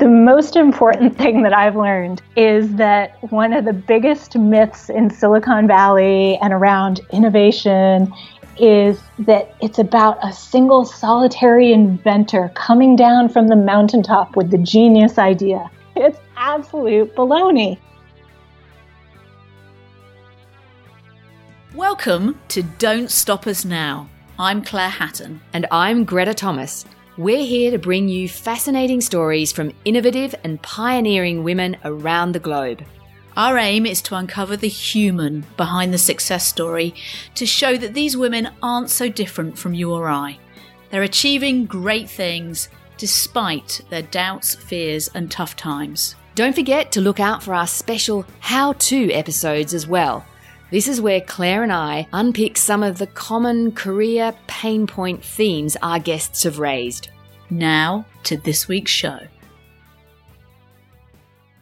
The most important thing that I've learned is that one of the biggest myths in Silicon Valley and around innovation is that it's about a single solitary inventor coming down from the mountaintop with the genius idea. It's absolute baloney. Welcome to Don't Stop Us Now. I'm Claire Hatton. And I'm Greta Thomas. We're here to bring you fascinating stories from innovative and pioneering women around the globe. Our aim is to uncover the human behind the success story to show that these women aren't so different from you or I. They're achieving great things despite their doubts, fears, and tough times. Don't forget to look out for our special how to episodes as well. This is where Claire and I unpick some of the common career pain point themes our guests have raised. Now to this week's show.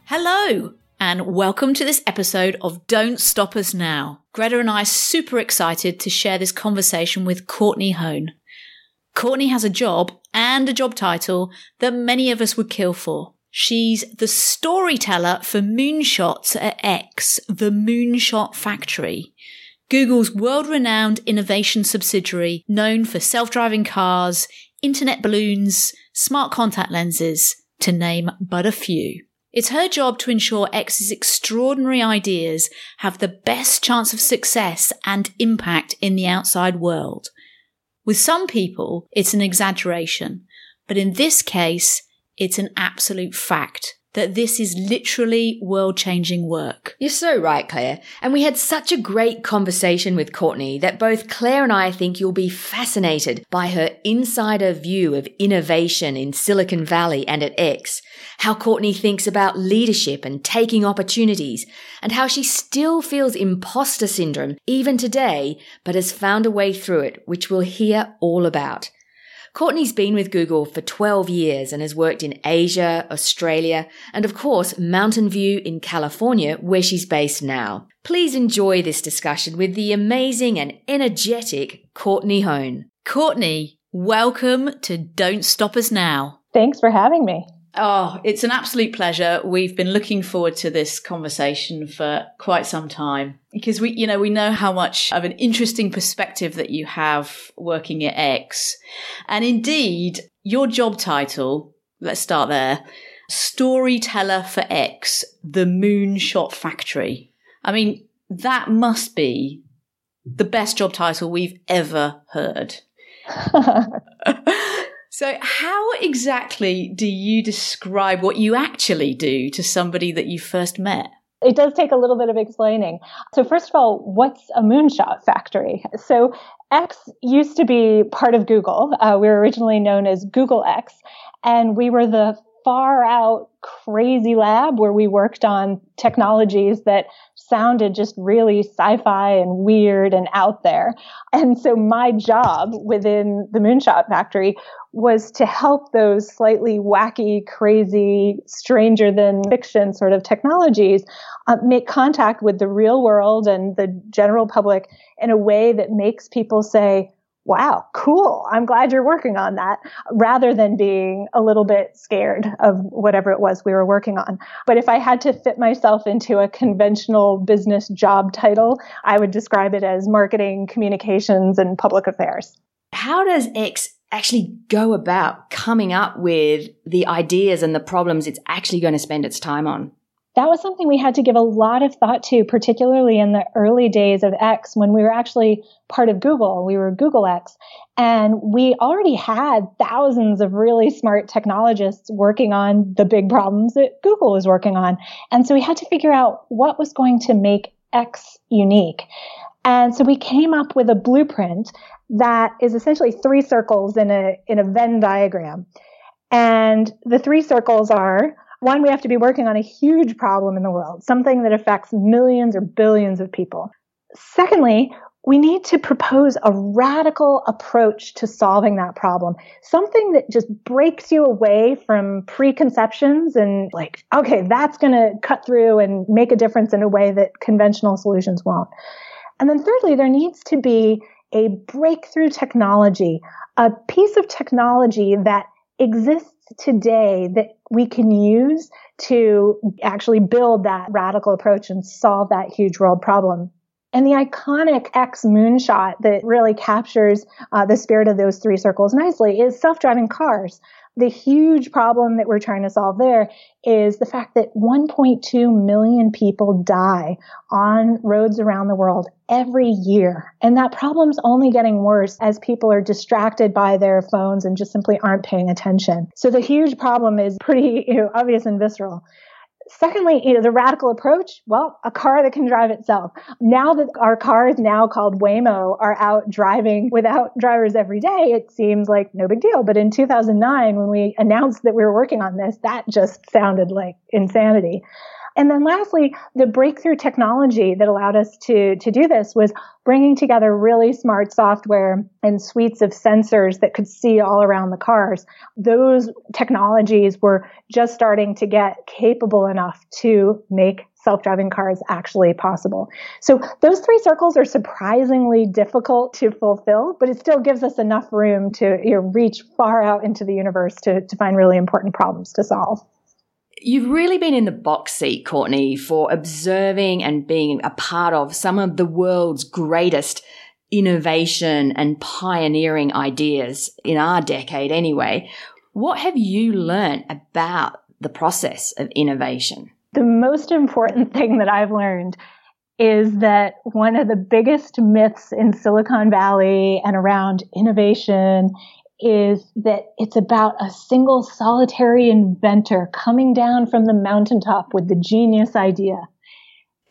Hello, and welcome to this episode of Don't Stop Us Now. Greta and I are super excited to share this conversation with Courtney Hohne. Courtney has a job and a job title that many of us would kill for. She's the storyteller for moonshots at X, the Moonshot Factory. Google's world renowned innovation subsidiary known for self driving cars, internet balloons, smart contact lenses, to name but a few. It's her job to ensure X's extraordinary ideas have the best chance of success and impact in the outside world. With some people, it's an exaggeration, but in this case, it's an absolute fact that this is literally world changing work. You're so right, Claire. And we had such a great conversation with Courtney that both Claire and I think you'll be fascinated by her insider view of innovation in Silicon Valley and at X, how Courtney thinks about leadership and taking opportunities, and how she still feels imposter syndrome even today, but has found a way through it, which we'll hear all about. Courtney's been with Google for 12 years and has worked in Asia, Australia, and of course, Mountain View in California, where she's based now. Please enjoy this discussion with the amazing and energetic Courtney Hohne. Courtney, welcome to Don't Stop Us Now. Thanks for having me. Oh, it's an absolute pleasure. We've been looking forward to this conversation for quite some time because we, you know, we know how much of an interesting perspective that you have working at X. And indeed, your job title, let's start there, storyteller for X, the Moonshot Factory. I mean, that must be the best job title we've ever heard. So, how exactly do you describe what you actually do to somebody that you first met? It does take a little bit of explaining. So, first of all, what's a moonshot factory? So, X used to be part of Google. Uh, we were originally known as Google X, and we were the far out crazy lab where we worked on technologies that sounded just really sci-fi and weird and out there. And so my job within the Moonshot Factory was to help those slightly wacky, crazy, stranger than fiction sort of technologies uh, make contact with the real world and the general public in a way that makes people say, wow, cool. I'm glad you're working on that rather than being a little bit scared of whatever it was we were working on. But if I had to fit myself into a conventional business job title, I would describe it as marketing, communications, and public affairs. How does X actually go about coming up with the ideas and the problems it's actually going to spend its time on? that was something we had to give a lot of thought to, particularly in the early days of X when we were actually part of Google. We were Google X. And we already had thousands of really smart technologists working on the big problems that Google was working on. And so we had to figure out what was going to make X unique. And so we came up with a blueprint that is essentially three circles in a, in a Venn diagram. And the three circles are one, we have to be working on a huge problem in the world, something that affects millions or billions of people. Secondly, we need to propose a radical approach to solving that problem. Something that just breaks you away from preconceptions and like, okay, that's going to cut through and make a difference in a way that conventional solutions won't. And then thirdly, there needs to be a breakthrough technology, a piece of technology that exists today that we can use to actually build that radical approach and solve that huge world problem. And the iconic X moonshot that really captures uh, the spirit of those three circles nicely is self-driving cars the huge problem that we're trying to solve there is the fact that 1.2 million people die on roads around the world every year. And that problem's only getting worse as people are distracted by their phones and just simply aren't paying attention. So the huge problem is pretty you know, obvious and visceral. Secondly, you know, the radical approach, well, a car that can drive itself. Now that our cars now called Waymo are out driving without drivers every day, it seems like no big deal. But in 2009, when we announced that we were working on this, that just sounded like insanity. And then lastly, the breakthrough technology that allowed us to, to do this was bringing together really smart software and suites of sensors that could see all around the cars. Those technologies were just starting to get capable enough to make self-driving cars actually possible. So those three circles are surprisingly difficult to fulfill, but it still gives us enough room to you know, reach far out into the universe to, to find really important problems to solve. You've really been in the box seat, Courtney, for observing and being a part of some of the world's greatest innovation and pioneering ideas in our decade anyway. What have you learned about the process of innovation? The most important thing that I've learned is that one of the biggest myths in Silicon Valley and around innovation is that it's about a single solitary inventor coming down from the mountaintop with the genius idea.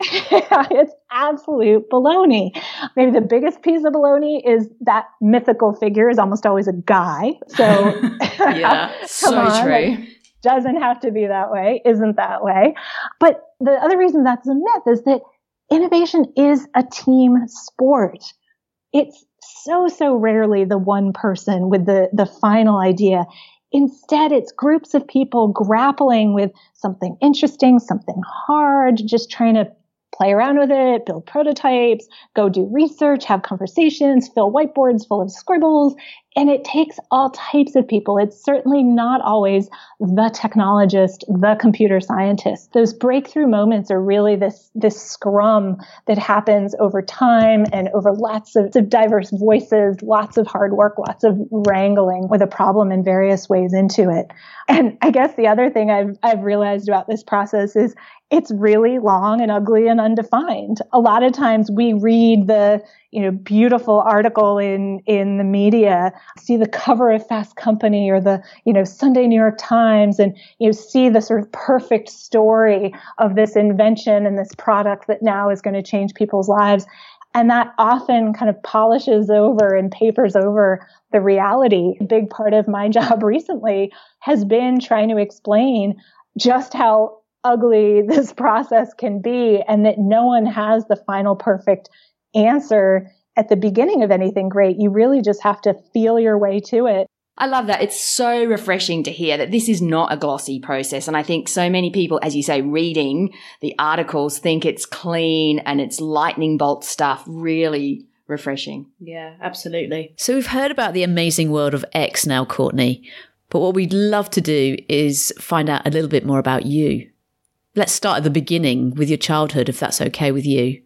it's absolute baloney. Maybe the biggest piece of baloney is that mythical figure is almost always a guy. So, yeah, so on, true. doesn't have to be that way, isn't that way. But the other reason that's a myth is that innovation is a team sport. It's so, so rarely the one person with the, the final idea. Instead, it's groups of people grappling with something interesting, something hard, just trying to play around with it, build prototypes, go do research, have conversations, fill whiteboards full of scribbles. And it takes all types of people. It's certainly not always the technologist, the computer scientist. Those breakthrough moments are really this, this scrum that happens over time and over lots of, of diverse voices, lots of hard work, lots of wrangling with a problem in various ways into it. And I guess the other thing I've, I've realized about this process is it's really long and ugly and undefined. A lot of times we read the, you know, beautiful article in, in the media, see the cover of Fast Company or the, you know, Sunday New York Times and, you know, see the sort of perfect story of this invention and this product that now is going to change people's lives. And that often kind of polishes over and papers over the reality. A big part of my job recently has been trying to explain just how ugly this process can be and that no one has the final perfect answer at the beginning of anything great. You really just have to feel your way to it. I love that. It's so refreshing to hear that this is not a glossy process. And I think so many people, as you say, reading the articles think it's clean and it's lightning bolt stuff. Really refreshing. Yeah, absolutely. So we've heard about the amazing world of X now, Courtney. But what we'd love to do is find out a little bit more about you. Let's start at the beginning with your childhood, if that's okay with you.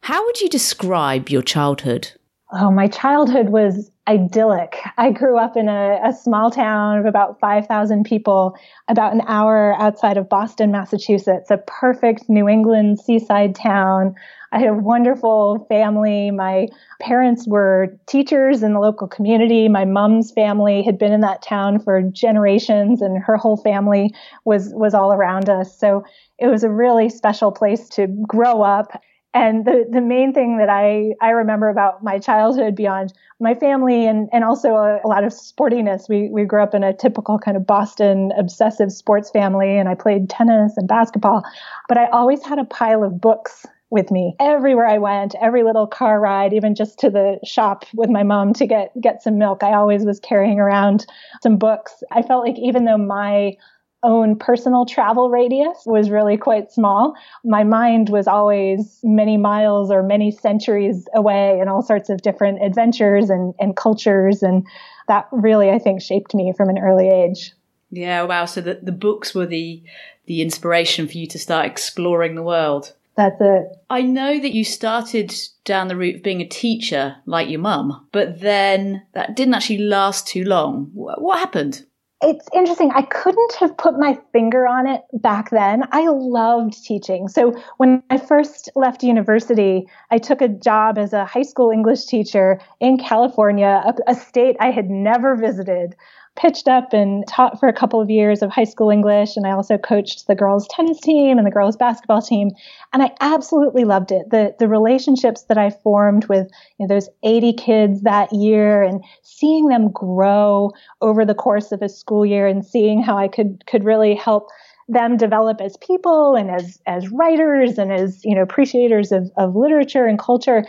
How would you describe your childhood? Oh, my childhood was idyllic. I grew up in a, a small town of about 5,000 people, about an hour outside of Boston, Massachusetts, a perfect New England seaside town. I had a wonderful family. My parents were teachers in the local community. My mom's family had been in that town for generations and her whole family was, was all around us. So it was a really special place to grow up and the, the main thing that I, I remember about my childhood beyond my family and, and also a, a, lot of sportiness, we, we grew up in a typical kind of Boston obsessive sports family and I played tennis and basketball, but I always had a pile of books with me everywhere I went, every little car ride, even just to the shop with my mom to get, get some milk. I always was carrying around some books. I felt like even though my own personal travel radius was really quite small. My mind was always many miles or many centuries away in all sorts of different adventures and, and cultures. And that really, I think, shaped me from an early age. Yeah, wow. So the, the books were the, the inspiration for you to start exploring the world. That's it. I know that you started down the route of being a teacher like your mum, but then that didn't actually last too long. What happened? It's interesting. I couldn't have put my finger on it back then. I loved teaching. So when I first left university, I took a job as a high school English teacher in California, a, a state I had never visited pitched up and taught for a couple of years of high school English. And I also coached the girls' tennis team and the girls' basketball team. And I absolutely loved it. The, the relationships that I formed with you know, those 80 kids that year and seeing them grow over the course of a school year and seeing how I could, could really help them develop as people and as, as writers and as, you know, appreciators of, of literature and culture.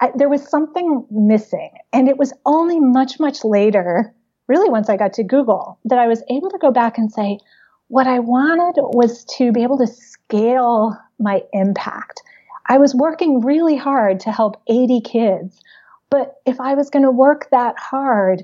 I, there was something missing. And it was only much, much later really once I got to Google that I was able to go back and say, what I wanted was to be able to scale my impact. I was working really hard to help 80 kids, but if I was going to work that hard,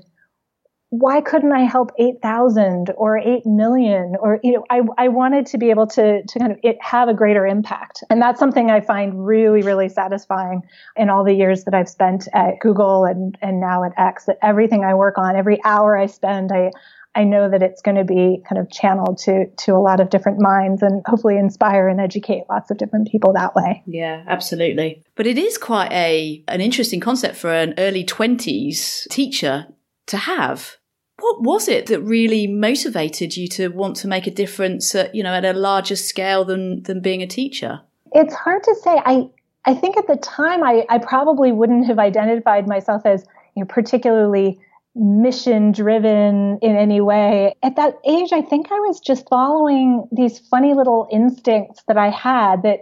why couldn't I help 8,000 or 8 million? Or, you know, I, I wanted to be able to, to kind of it, have a greater impact. And that's something I find really, really satisfying in all the years that I've spent at Google and, and now at X, that everything I work on, every hour I spend, I, I know that it's going to be kind of channeled to to a lot of different minds and hopefully inspire and educate lots of different people that way. Yeah, absolutely. But it is quite a an interesting concept for an early 20s teacher to have what was it that really motivated you to want to make a difference at, you know, at a larger scale than, than being a teacher? It's hard to say. I, I think at the time I, I probably wouldn't have identified myself as you know, particularly mission driven in any way. At that age, I think I was just following these funny little instincts that I had that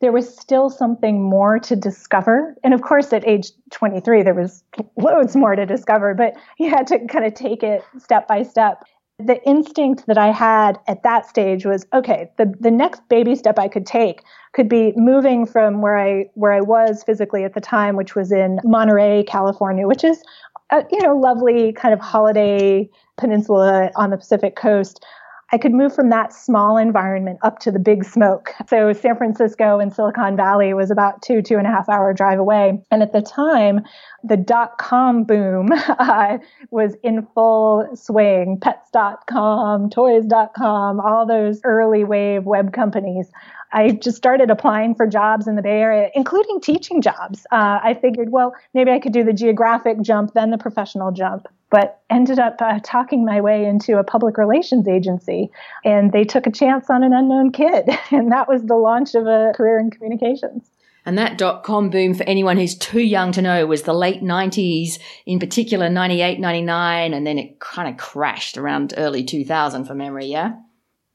there was still something more to discover. And of course, at age 23, there was loads more to discover, but you had to kind of take it step by step. The instinct that I had at that stage was okay, the, the next baby step I could take could be moving from where I where I was physically at the time, which was in Monterey, California, which is a you know lovely kind of holiday peninsula on the Pacific coast I could move from that small environment up to the big smoke. So San Francisco and Silicon Valley was about two, two and a half hour drive away. And at the time, the dot com boom uh, was in full swing. Pets.com, toys.com, all those early wave web companies. I just started applying for jobs in the Bay Area, including teaching jobs. Uh, I figured, well, maybe I could do the geographic jump, then the professional jump but ended up uh, talking my way into a public relations agency. And they took a chance on an unknown kid. And that was the launch of a career in communications. And that dot com boom, for anyone who's too young to know, was the late 90s, in particular 98, 99, and then it kind of crashed around early 2000 for memory, yeah?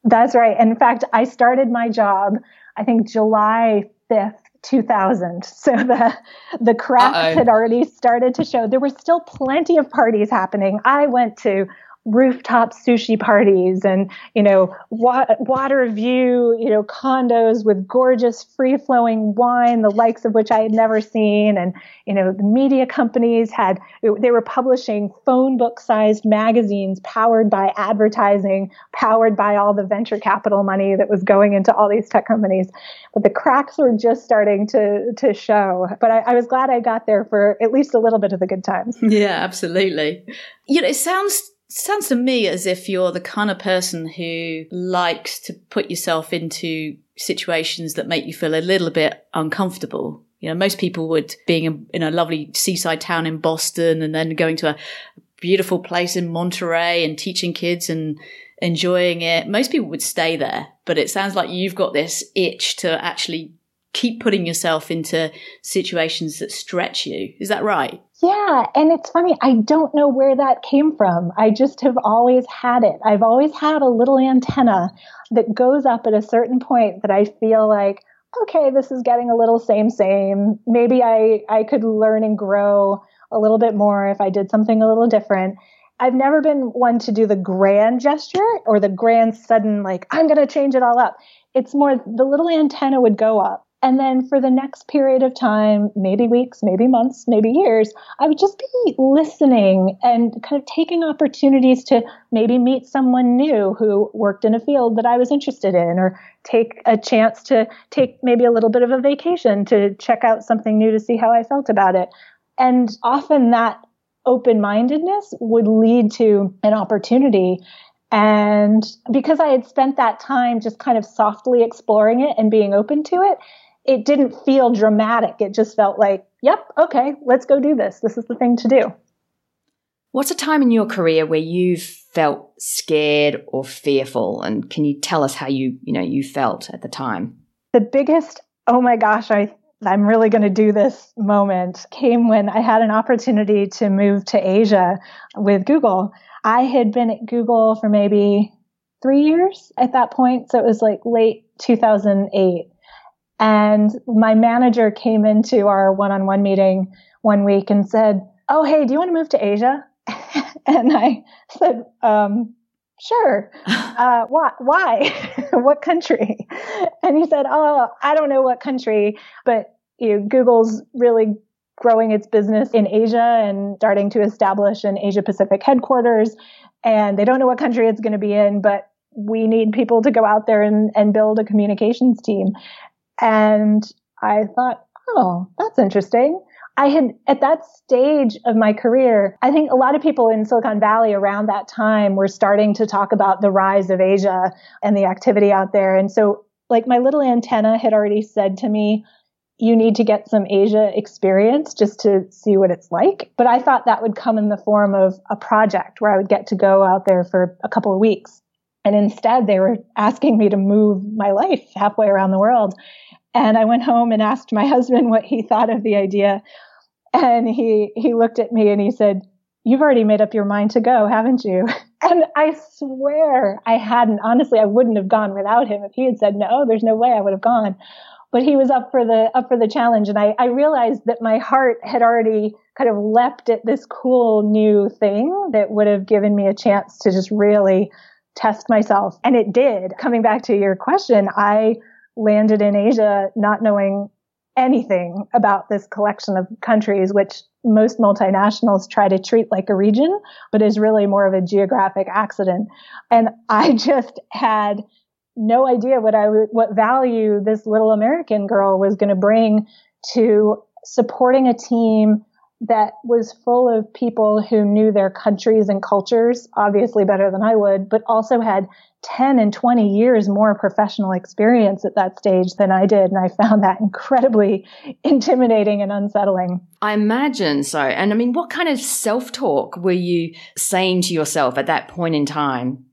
That's right. In fact, I started my job, I think July 5th, 2000. So the the cracks Uh-oh. had already started to show. There were still plenty of parties happening. I went to rooftop sushi parties and, you know, wa- water view, you know, condos with gorgeous free flowing wine, the likes of which I had never seen. And, you know, the media companies had, they were publishing phone book sized magazines powered by advertising, powered by all the venture capital money that was going into all these tech companies. But the cracks were just starting to, to show. But I, I was glad I got there for at least a little bit of the good times. Yeah, absolutely. You know, it sounds sounds to me as if you're the kind of person who likes to put yourself into situations that make you feel a little bit uncomfortable. You know, most people would being in a lovely seaside town in Boston and then going to a beautiful place in Monterey and teaching kids and enjoying it. Most people would stay there, but it sounds like you've got this itch to actually keep putting yourself into situations that stretch you. Is that right? Yeah, and it's funny, I don't know where that came from. I just have always had it. I've always had a little antenna that goes up at a certain point that I feel like, okay, this is getting a little same same. Maybe I I could learn and grow a little bit more if I did something a little different. I've never been one to do the grand gesture or the grand sudden like I'm going to change it all up. It's more the little antenna would go up and then for the next period of time, maybe weeks, maybe months, maybe years, I would just be listening and kind of taking opportunities to maybe meet someone new who worked in a field that I was interested in, or take a chance to take maybe a little bit of a vacation to check out something new to see how I felt about it. And often that open mindedness would lead to an opportunity. And because I had spent that time just kind of softly exploring it and being open to it, it didn't feel dramatic. It just felt like, yep, okay, let's go do this. This is the thing to do. What's a time in your career where you felt scared or fearful? And can you tell us how you, you know, you felt at the time? The biggest, oh my gosh, I I'm really going to do this moment came when I had an opportunity to move to Asia with Google. I had been at Google for maybe three years at that point. So it was like late 2008. And my manager came into our one on one meeting one week and said, Oh, hey, do you want to move to Asia? and I said, um, Sure. Uh, why? Why? what country? And he said, Oh, I don't know what country, but you know, Google's really growing its business in Asia and starting to establish an Asia Pacific headquarters. And they don't know what country it's going to be in, but we need people to go out there and, and build a communications team. And I thought, oh, that's interesting. I had, at that stage of my career, I think a lot of people in Silicon Valley around that time were starting to talk about the rise of Asia and the activity out there. And so, like, my little antenna had already said to me, you need to get some Asia experience just to see what it's like. But I thought that would come in the form of a project where I would get to go out there for a couple of weeks. And instead, they were asking me to move my life halfway around the world. And I went home and asked my husband what he thought of the idea. And he, he looked at me and he said, You've already made up your mind to go, haven't you? And I swear I hadn't. Honestly, I wouldn't have gone without him. If he had said no, there's no way I would have gone. But he was up for the up for the challenge, and I, I realized that my heart had already kind of leapt at this cool new thing that would have given me a chance to just really test myself. And it did. Coming back to your question, I landed in Asia not knowing anything about this collection of countries, which most multinationals try to treat like a region, but is really more of a geographic accident. And I just had no idea what I what value this little American girl was going to bring to supporting a team that was full of people who knew their countries and cultures obviously better than I would, but also had 10 and 20 years more professional experience at that stage than I did. And I found that incredibly intimidating and unsettling. I imagine so. And I mean, what kind of self talk were you saying to yourself at that point in time?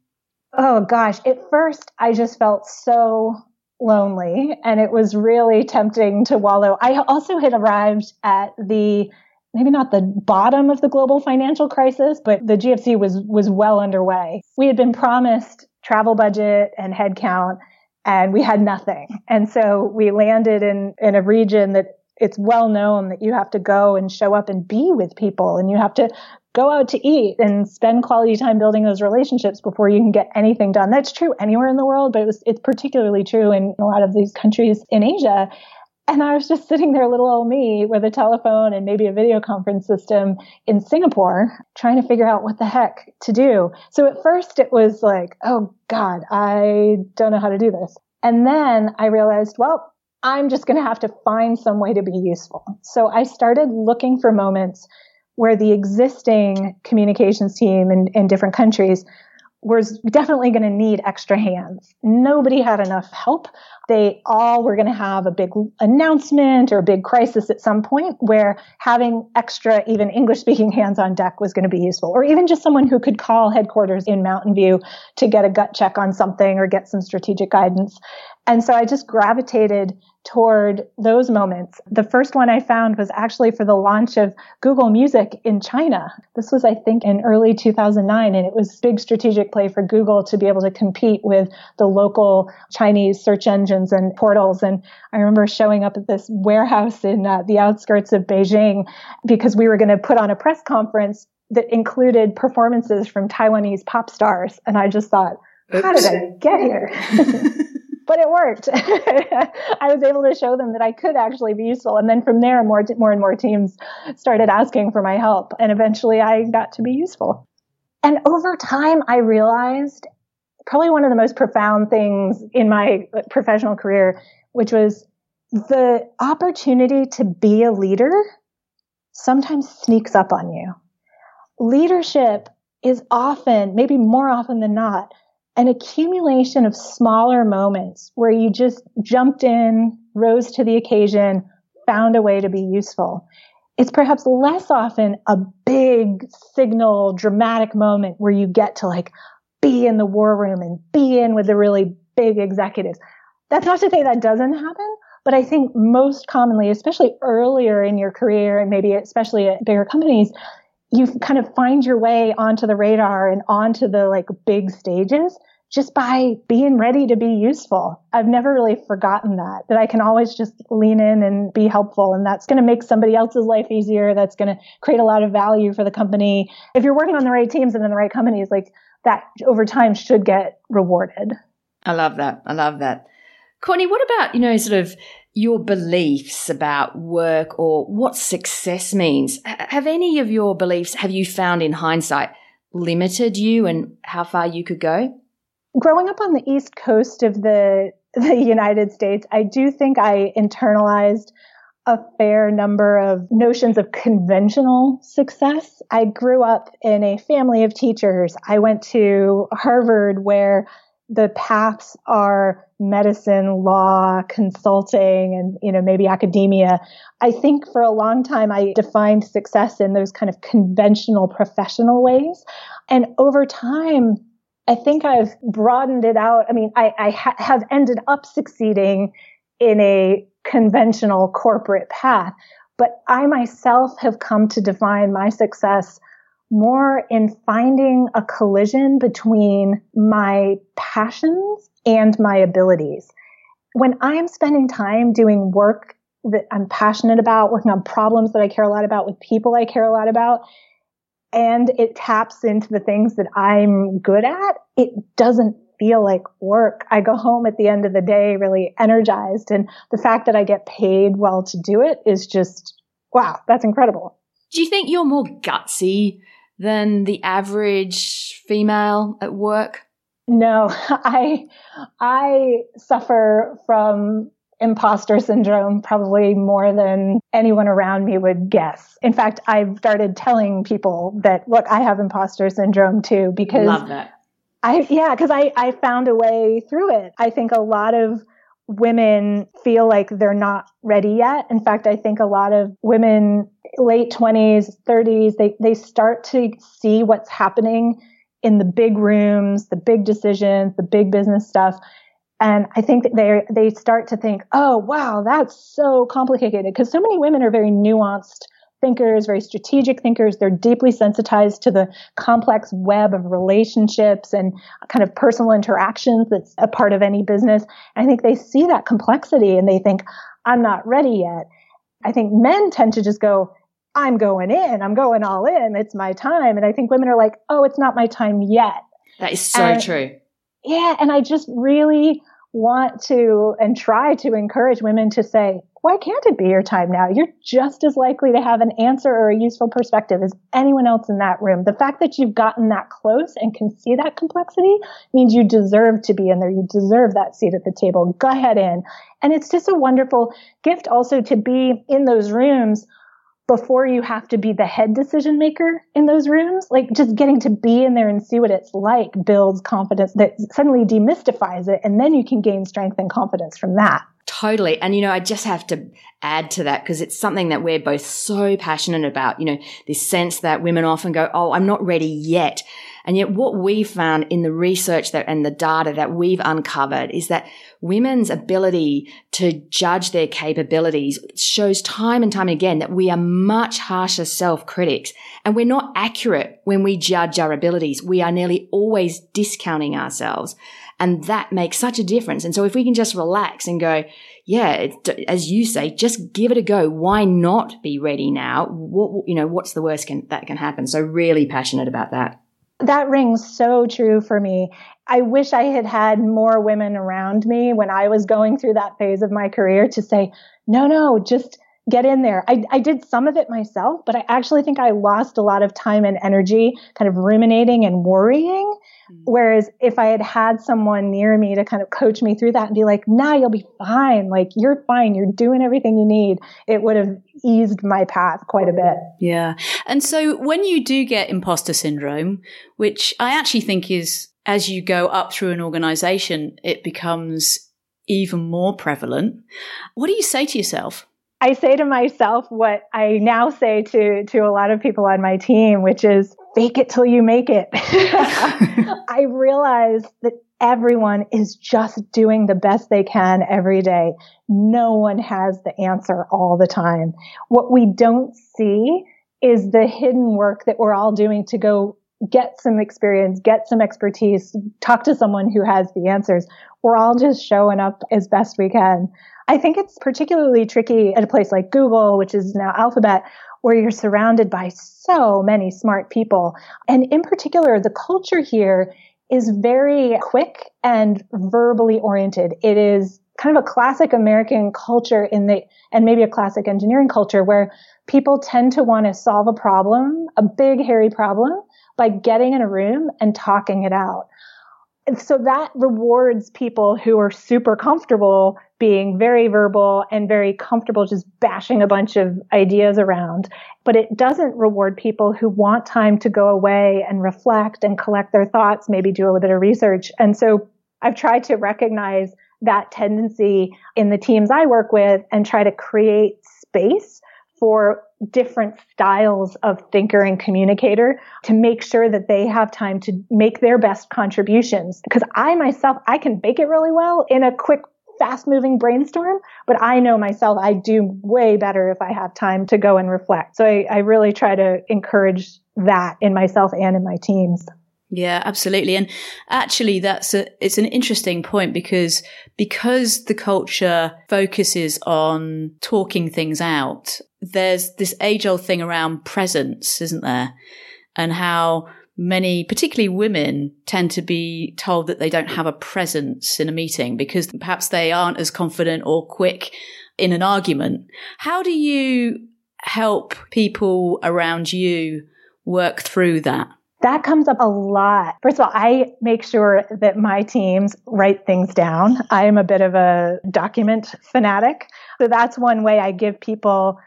Oh gosh. At first, I just felt so lonely and it was really tempting to wallow. I also had arrived at the maybe not the bottom of the global financial crisis, but the GFC was was well underway. We had been promised travel budget and headcount, and we had nothing. And so we landed in in a region that it's well known that you have to go and show up and be with people and you have to go out to eat and spend quality time building those relationships before you can get anything done. That's true anywhere in the world, but it was, it's particularly true in a lot of these countries in Asia. And I was just sitting there, little old me, with a telephone and maybe a video conference system in Singapore, trying to figure out what the heck to do. So at first it was like, oh God, I don't know how to do this. And then I realized, well, I'm just going to have to find some way to be useful. So I started looking for moments where the existing communications team in, in different countries was definitely going to need extra hands. Nobody had enough help. They all were going to have a big announcement or a big crisis at some point where having extra, even English speaking hands on deck was going to be useful, or even just someone who could call headquarters in Mountain View to get a gut check on something or get some strategic guidance. And so I just gravitated toward those moments. The first one I found was actually for the launch of Google Music in China. This was, I think, in early 2009, and it was big strategic play for Google to be able to compete with the local Chinese search and portals. And I remember showing up at this warehouse in uh, the outskirts of Beijing because we were going to put on a press conference that included performances from Taiwanese pop stars. And I just thought, how did I get here? but it worked. I was able to show them that I could actually be useful. And then from there, more, more and more teams started asking for my help. And eventually I got to be useful. And over time, I realized probably one of the most profound things in my professional career, which was the opportunity to be a leader sometimes sneaks up on you. Leadership is often, maybe more often than not, an accumulation of smaller moments where you just jumped in, rose to the occasion, found a way to be useful. It's perhaps less often a big signal, dramatic moment where you get to like be in the war room and be in with the really big executives. That's not to say that doesn't happen, but I think most commonly, especially earlier in your career and maybe especially at bigger companies, you kind of find your way onto the radar and onto the like big stages just by being ready to be useful. I've never really forgotten that, that I can always just lean in and be helpful. And that's going to make somebody else's life easier. That's going to create a lot of value for the company. If you're working on the right teams and in the right companies, like that over time should get rewarded. I love that. I love that. Courtney, what about, you know, sort of your beliefs about work or what success means? Have any of your beliefs, have you found in hindsight, limited you and how far you could go? Growing up on the East Coast of the, the United States, I do think I internalized a fair number of notions of conventional success. I grew up in a family of teachers. I went to Harvard where the paths are medicine, law, consulting, and, you know, maybe academia. I think for a long time I defined success in those kind of conventional professional ways. And over time, I think I've broadened it out. I mean, I, I ha- have ended up succeeding in a conventional corporate path, but I myself have come to define my success more in finding a collision between my passions and my abilities. When I'm spending time doing work that I'm passionate about, working on problems that I care a lot about with people I care a lot about, and it taps into the things that I'm good at, it doesn't feel like work. I go home at the end of the day really energized. And the fact that I get paid well to do it is just, wow, that's incredible. Do you think you're more gutsy than the average female at work? No, I, I suffer from imposter syndrome probably more than anyone around me would guess. In fact, I've started telling people that, look, I have imposter syndrome too, because Love that. I, yeah, because I, I found a way through it. I think a lot of women feel like they're not ready yet. In fact, I think a lot of women, late 20s, 30s, they, they start to see what's happening in the big rooms, the big decisions, the big business stuff and I think that they they start to think, oh wow, that's so complicated because so many women are very nuanced thinkers, very strategic thinkers. They're deeply sensitized to the complex web of relationships and kind of personal interactions that's a part of any business. And I think they see that complexity and they think, I'm not ready yet. I think men tend to just go, I'm going in, I'm going all in, it's my time. And I think women are like, oh, it's not my time yet. That is so and, true. Yeah. And I just really want to and try to encourage women to say, why can't it be your time now? You're just as likely to have an answer or a useful perspective as anyone else in that room. The fact that you've gotten that close and can see that complexity means you deserve to be in there. You deserve that seat at the table. Go ahead in. And it's just a wonderful gift also to be in those rooms before you have to be the head decision maker in those rooms. Like just getting to be in there and see what it's like builds confidence that suddenly demystifies it. And then you can gain strength and confidence from that. Totally. And, you know, I just have to add to that because it's something that we're both so passionate about. You know, this sense that women often go, Oh, I'm not ready yet. And yet what we found in the research that and the data that we've uncovered is that women's ability to judge their capabilities shows time and time again that we are much harsher self-critics and we're not accurate when we judge our abilities. We are nearly always discounting ourselves. And that makes such a difference. And so if we can just relax and go, yeah, as you say, just give it a go. Why not be ready now? What, you know, what's the worst can, that can happen? So really passionate about that. That rings so true for me. I wish I had had more women around me when I was going through that phase of my career to say, no, no, just get in there. I, I did some of it myself, but I actually think I lost a lot of time and energy kind of ruminating and worrying. Mm-hmm. Whereas if I had had someone near me to kind of coach me through that and be like, nah, you'll be fine. Like, you're fine. You're doing everything you need. It would have eased my path quite a bit. Yeah. And so when you do get imposter syndrome, which I actually think is as you go up through an organization, it becomes even more prevalent. What do you say to yourself? I say to myself what I now say to, to a lot of people on my team, which is fake it till you make it. I realize that everyone is just doing the best they can every day. No one has the answer all the time. What we don't see is the hidden work that we're all doing to go get some experience, get some expertise, talk to someone who has the answers. We're all just showing up as best we can. I think it's particularly tricky at a place like Google, which is now Alphabet, where you're surrounded by so many smart people. And in particular, the culture here is very quick and verbally oriented. It is kind of a classic American culture in the, and maybe a classic engineering culture where people tend to want to solve a problem, a big, hairy problem, by getting in a room and talking it out. So that rewards people who are super comfortable being very verbal and very comfortable just bashing a bunch of ideas around. But it doesn't reward people who want time to go away and reflect and collect their thoughts, maybe do a little bit of research. And so I've tried to recognize that tendency in the teams I work with and try to create space for different styles of thinker and communicator to make sure that they have time to make their best contributions. Because I myself, I can bake it really well in a quick fast moving brainstorm, but I know myself I do way better if I have time to go and reflect. So I, I really try to encourage that in myself and in my teams. Yeah, absolutely. And actually that's a, it's an interesting point because, because the culture focuses on talking things out, there's this age old thing around presence, isn't there? And how many, particularly women, tend to be told that they don't have a presence in a meeting because perhaps they aren't as confident or quick in an argument. How do you help people around you work through that? That comes up a lot. First of all, I make sure that my teams write things down. I am a bit of a document fanatic. So that's one way I give people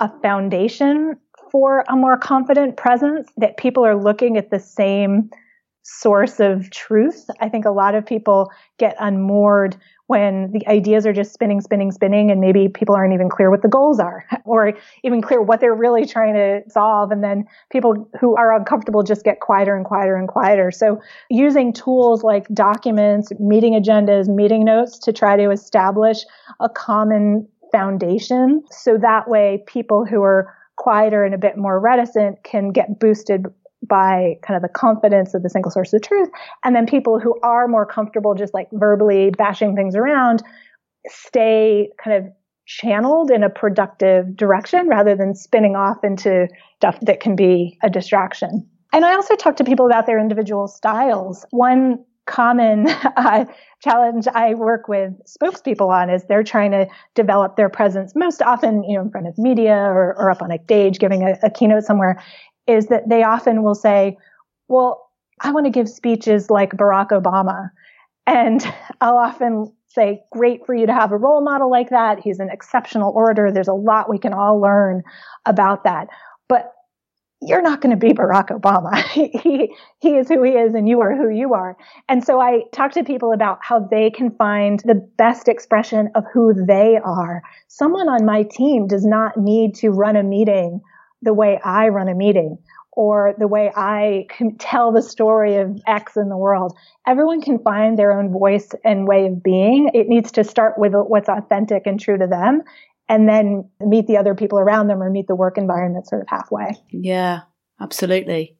a foundation for a more confident presence, that people are looking at the same source of truth. I think a lot of people get unmoored when the ideas are just spinning, spinning, spinning, and maybe people aren't even clear what the goals are or even clear what they're really trying to solve. And then people who are uncomfortable just get quieter and quieter and quieter. So using tools like documents, meeting agendas, meeting notes to try to establish a common foundation. So that way people who are quieter and a bit more reticent can get boosted by kind of the confidence of the single source of truth. And then people who are more comfortable just like verbally bashing things around stay kind of channeled in a productive direction rather than spinning off into stuff that can be a distraction. And I also talk to people about their individual styles. One common uh, challenge I work with spokespeople on is they're trying to develop their presence most often, you know, in front of media or, or up on a stage giving a, a keynote somewhere is that they often will say, well, I want to give speeches like Barack Obama. And I'll often say, great for you to have a role model like that. He's an exceptional orator. There's a lot we can all learn about that. But you're not going to be Barack Obama. he, he is who he is and you are who you are. And so I talk to people about how they can find the best expression of who they are. Someone on my team does not need to run a meeting the way I run a meeting or the way I can tell the story of X in the world. Everyone can find their own voice and way of being. It needs to start with what's authentic and true to them and then meet the other people around them or meet the work environment sort of halfway. Yeah, absolutely.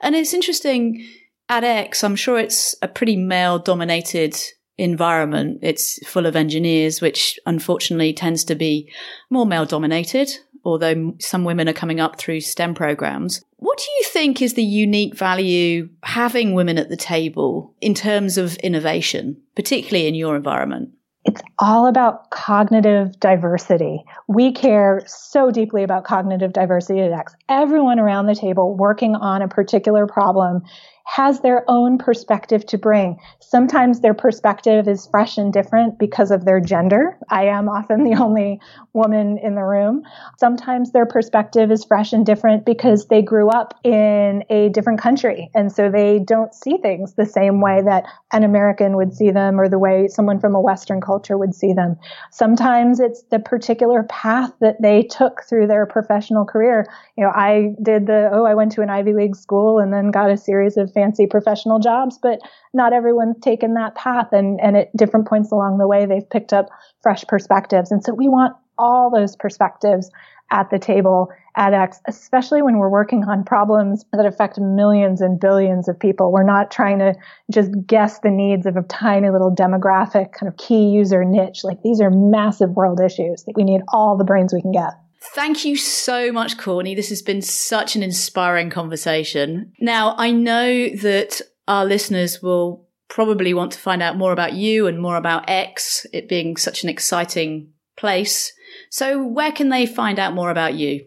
And it's interesting at X, I'm sure it's a pretty male dominated environment. It's full of engineers, which unfortunately tends to be more male dominated, although some women are coming up through STEM programs. What do you think is the unique value having women at the table in terms of innovation, particularly in your environment? It's all about cognitive diversity. We care so deeply about cognitive diversity at X. Everyone around the table working on a particular problem has their own perspective to bring. Sometimes their perspective is fresh and different because of their gender. I am often the only woman in the room. Sometimes their perspective is fresh and different because they grew up in a different country. And so they don't see things the same way that an American would see them or the way someone from a Western culture would see them. Sometimes it's the particular path that they took through their professional career. You know, I did the, oh, I went to an Ivy League school and then got a series of fancy professional jobs, but not everyone's taken that path. And, and at different points along the way, they've picked up fresh perspectives. And so we want all those perspectives at the table at X, especially when we're working on problems that affect millions and billions of people. We're not trying to just guess the needs of a tiny little demographic kind of key user niche. Like these are massive world issues that we need all the brains we can get. Thank you so much, Courtney. This has been such an inspiring conversation. Now, I know that our listeners will probably want to find out more about you and more about X, it being such an exciting place. So, where can they find out more about you?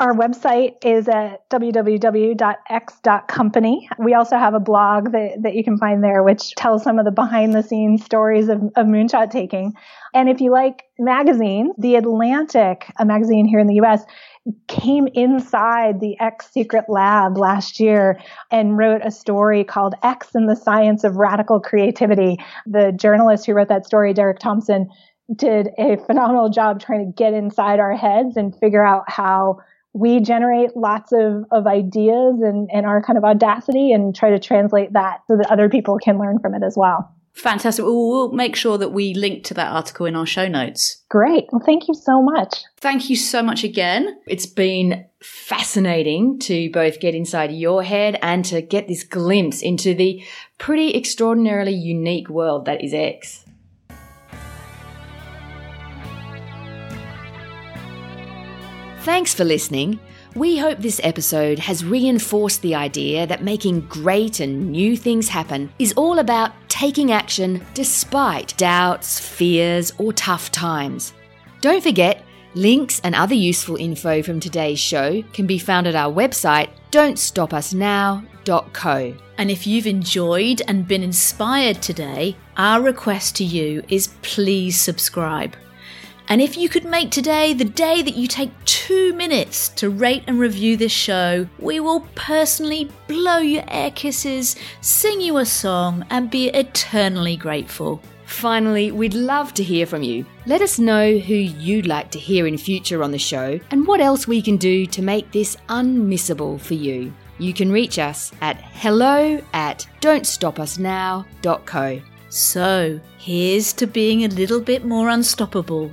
Our website is at www.x.company. We also have a blog that, that you can find there, which tells some of the behind the scenes stories of, of moonshot taking. And if you like magazines, The Atlantic, a magazine here in the US, came inside the X Secret Lab last year and wrote a story called X and the Science of Radical Creativity. The journalist who wrote that story, Derek Thompson, did a phenomenal job trying to get inside our heads and figure out how we generate lots of, of ideas and, and our kind of audacity and try to translate that so that other people can learn from it as well. Fantastic. We'll make sure that we link to that article in our show notes. Great. Well, thank you so much. Thank you so much again. It's been fascinating to both get inside your head and to get this glimpse into the pretty extraordinarily unique world that is X. Thanks for listening. We hope this episode has reinforced the idea that making great and new things happen is all about taking action despite doubts, fears, or tough times. Don't forget, links and other useful info from today's show can be found at our website, don'tstopusnow.co. And if you've enjoyed and been inspired today, our request to you is please subscribe. And if you could make today the day that you take two minutes to rate and review this show, we will personally blow your air kisses, sing you a song, and be eternally grateful. Finally, we'd love to hear from you. Let us know who you'd like to hear in future on the show and what else we can do to make this unmissable for you. You can reach us at hello at don'tstopusnow.co. So, here's to being a little bit more unstoppable